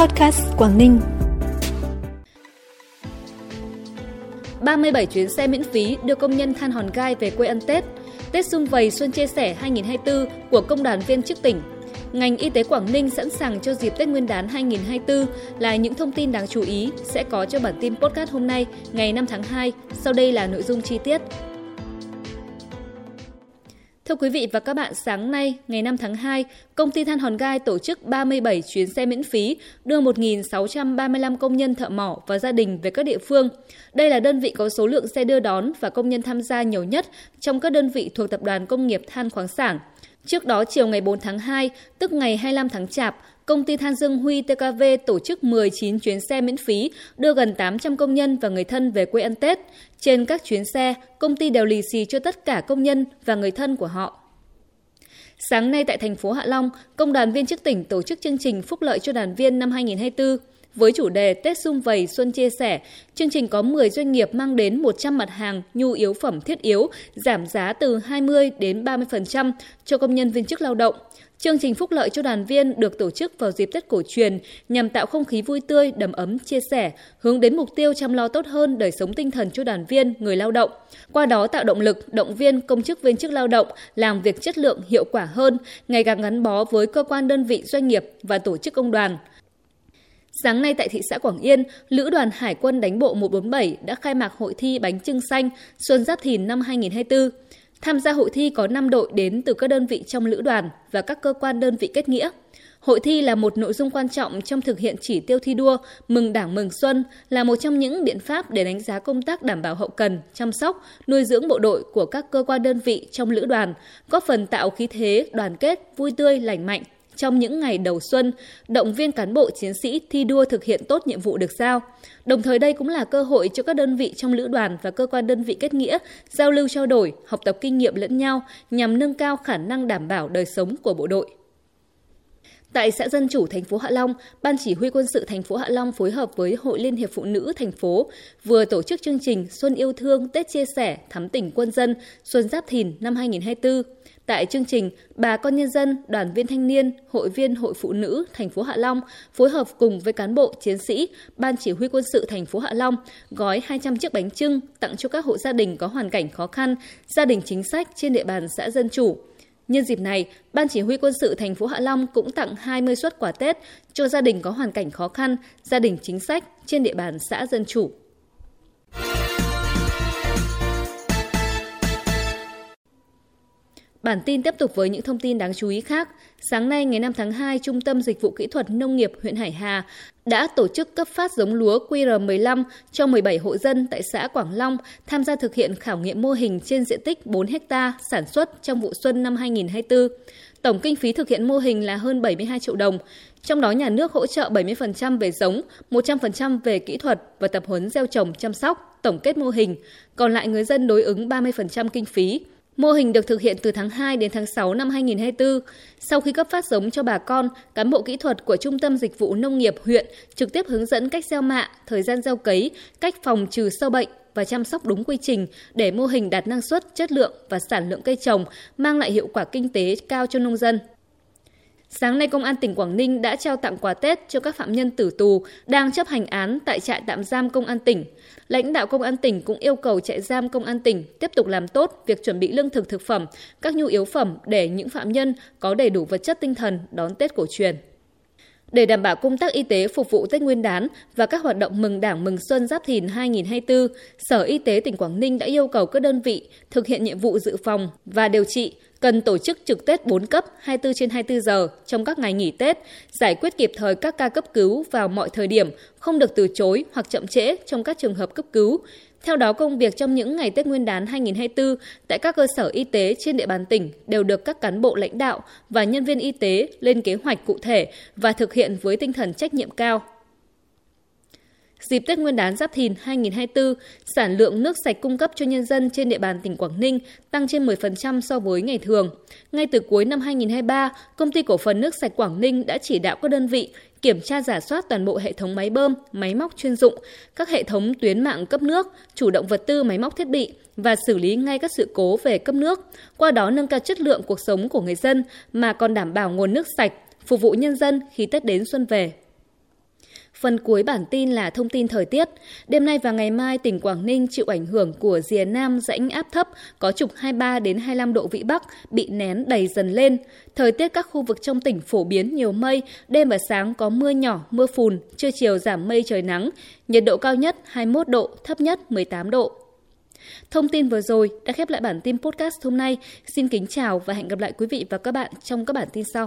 Podcast Quảng Ninh. 37 chuyến xe miễn phí đưa công nhân than hòn gai về quê ăn Tết. Tết Xung Vầy Xuân Chia Sẻ 2024 của Công đoàn viên chức tỉnh. Ngành y tế Quảng Ninh sẵn sàng cho dịp Tết Nguyên đán 2024 là những thông tin đáng chú ý sẽ có cho bản tin podcast hôm nay, ngày 5 tháng 2. Sau đây là nội dung chi tiết. Thưa quý vị và các bạn, sáng nay, ngày 5 tháng 2, công ty than Hòn Gai tổ chức 37 chuyến xe miễn phí đưa 1.635 công nhân thợ mỏ và gia đình về các địa phương. Đây là đơn vị có số lượng xe đưa đón và công nhân tham gia nhiều nhất trong các đơn vị thuộc Tập đoàn Công nghiệp Than khoáng sản. Trước đó, chiều ngày 4 tháng 2, tức ngày 25 tháng Chạp, công ty Than Dương Huy TKV tổ chức 19 chuyến xe miễn phí đưa gần 800 công nhân và người thân về quê ăn Tết. Trên các chuyến xe, công ty đều lì xì cho tất cả công nhân và người thân của họ. Sáng nay tại thành phố Hạ Long, Công đoàn viên chức tỉnh tổ chức chương trình phúc lợi cho đoàn viên năm 2024. Với chủ đề Tết Xung Vầy Xuân Chia Sẻ, chương trình có 10 doanh nghiệp mang đến 100 mặt hàng nhu yếu phẩm thiết yếu, giảm giá từ 20 đến 30% cho công nhân viên chức lao động. Chương trình phúc lợi cho đoàn viên được tổ chức vào dịp Tết cổ truyền nhằm tạo không khí vui tươi, đầm ấm, chia sẻ, hướng đến mục tiêu chăm lo tốt hơn đời sống tinh thần cho đoàn viên, người lao động. Qua đó tạo động lực, động viên công chức viên chức lao động làm việc chất lượng, hiệu quả hơn, ngày càng gắn bó với cơ quan đơn vị doanh nghiệp và tổ chức công đoàn. Sáng nay tại thị xã Quảng Yên, Lữ đoàn Hải quân đánh bộ 147 đã khai mạc hội thi bánh trưng xanh Xuân Giáp Thìn năm 2024. Tham gia hội thi có 5 đội đến từ các đơn vị trong lữ đoàn và các cơ quan đơn vị kết nghĩa. Hội thi là một nội dung quan trọng trong thực hiện chỉ tiêu thi đua Mừng Đảng Mừng Xuân là một trong những biện pháp để đánh giá công tác đảm bảo hậu cần, chăm sóc, nuôi dưỡng bộ đội của các cơ quan đơn vị trong lữ đoàn, góp phần tạo khí thế, đoàn kết, vui tươi, lành mạnh trong những ngày đầu xuân, động viên cán bộ chiến sĩ thi đua thực hiện tốt nhiệm vụ được giao. Đồng thời đây cũng là cơ hội cho các đơn vị trong lữ đoàn và cơ quan đơn vị kết nghĩa giao lưu trao đổi, học tập kinh nghiệm lẫn nhau nhằm nâng cao khả năng đảm bảo đời sống của bộ đội. Tại xã Dân Chủ thành phố Hạ Long, Ban Chỉ huy quân sự thành phố Hạ Long phối hợp với Hội Liên hiệp Phụ nữ thành phố vừa tổ chức chương trình Xuân yêu thương Tết chia sẻ thắm tỉnh quân dân Xuân Giáp Thìn năm 2024. Tại chương trình, bà con nhân dân, đoàn viên thanh niên, hội viên hội phụ nữ thành phố Hạ Long phối hợp cùng với cán bộ, chiến sĩ, ban chỉ huy quân sự thành phố Hạ Long gói 200 chiếc bánh trưng tặng cho các hộ gia đình có hoàn cảnh khó khăn, gia đình chính sách trên địa bàn xã Dân Chủ. Nhân dịp này, Ban chỉ huy quân sự thành phố Hạ Long cũng tặng 20 suất quà Tết cho gia đình có hoàn cảnh khó khăn, gia đình chính sách trên địa bàn xã Dân Chủ. Bản tin tiếp tục với những thông tin đáng chú ý khác. Sáng nay ngày 5 tháng 2, Trung tâm Dịch vụ Kỹ thuật Nông nghiệp huyện Hải Hà đã tổ chức cấp phát giống lúa QR15 cho 17 hộ dân tại xã Quảng Long tham gia thực hiện khảo nghiệm mô hình trên diện tích 4 ha sản xuất trong vụ xuân năm 2024. Tổng kinh phí thực hiện mô hình là hơn 72 triệu đồng, trong đó nhà nước hỗ trợ 70% về giống, 100% về kỹ thuật và tập huấn gieo trồng chăm sóc, tổng kết mô hình, còn lại người dân đối ứng 30% kinh phí. Mô hình được thực hiện từ tháng 2 đến tháng 6 năm 2024. Sau khi cấp phát giống cho bà con, cán bộ kỹ thuật của Trung tâm Dịch vụ Nông nghiệp huyện trực tiếp hướng dẫn cách gieo mạ, thời gian gieo cấy, cách phòng trừ sâu bệnh và chăm sóc đúng quy trình để mô hình đạt năng suất, chất lượng và sản lượng cây trồng, mang lại hiệu quả kinh tế cao cho nông dân. Sáng nay, Công an tỉnh Quảng Ninh đã trao tặng quà Tết cho các phạm nhân tử tù đang chấp hành án tại trại tạm giam Công an tỉnh. Lãnh đạo Công an tỉnh cũng yêu cầu trại giam Công an tỉnh tiếp tục làm tốt việc chuẩn bị lương thực thực phẩm, các nhu yếu phẩm để những phạm nhân có đầy đủ vật chất tinh thần đón Tết cổ truyền. Để đảm bảo công tác y tế phục vụ Tết Nguyên đán và các hoạt động mừng Đảng mừng Xuân Giáp Thìn 2024, Sở Y tế tỉnh Quảng Ninh đã yêu cầu các đơn vị thực hiện nhiệm vụ dự phòng và điều trị cần tổ chức trực Tết 4 cấp 24 trên 24 giờ trong các ngày nghỉ Tết, giải quyết kịp thời các ca cấp cứu vào mọi thời điểm, không được từ chối hoặc chậm trễ trong các trường hợp cấp cứu. Theo đó, công việc trong những ngày Tết Nguyên đán 2024 tại các cơ sở y tế trên địa bàn tỉnh đều được các cán bộ lãnh đạo và nhân viên y tế lên kế hoạch cụ thể và thực hiện với tinh thần trách nhiệm cao. Dịp Tết Nguyên đán Giáp Thìn 2024, sản lượng nước sạch cung cấp cho nhân dân trên địa bàn tỉnh Quảng Ninh tăng trên 10% so với ngày thường. Ngay từ cuối năm 2023, Công ty Cổ phần Nước sạch Quảng Ninh đã chỉ đạo các đơn vị kiểm tra giả soát toàn bộ hệ thống máy bơm, máy móc chuyên dụng, các hệ thống tuyến mạng cấp nước, chủ động vật tư máy móc thiết bị và xử lý ngay các sự cố về cấp nước, qua đó nâng cao chất lượng cuộc sống của người dân mà còn đảm bảo nguồn nước sạch, phục vụ nhân dân khi Tết đến xuân về. Phần cuối bản tin là thông tin thời tiết. Đêm nay và ngày mai, tỉnh Quảng Ninh chịu ảnh hưởng của rìa nam rãnh áp thấp có trục 23 đến 25 độ vĩ Bắc bị nén đầy dần lên. Thời tiết các khu vực trong tỉnh phổ biến nhiều mây, đêm và sáng có mưa nhỏ, mưa phùn, trưa chiều giảm mây trời nắng, nhiệt độ cao nhất 21 độ, thấp nhất 18 độ. Thông tin vừa rồi đã khép lại bản tin podcast hôm nay. Xin kính chào và hẹn gặp lại quý vị và các bạn trong các bản tin sau.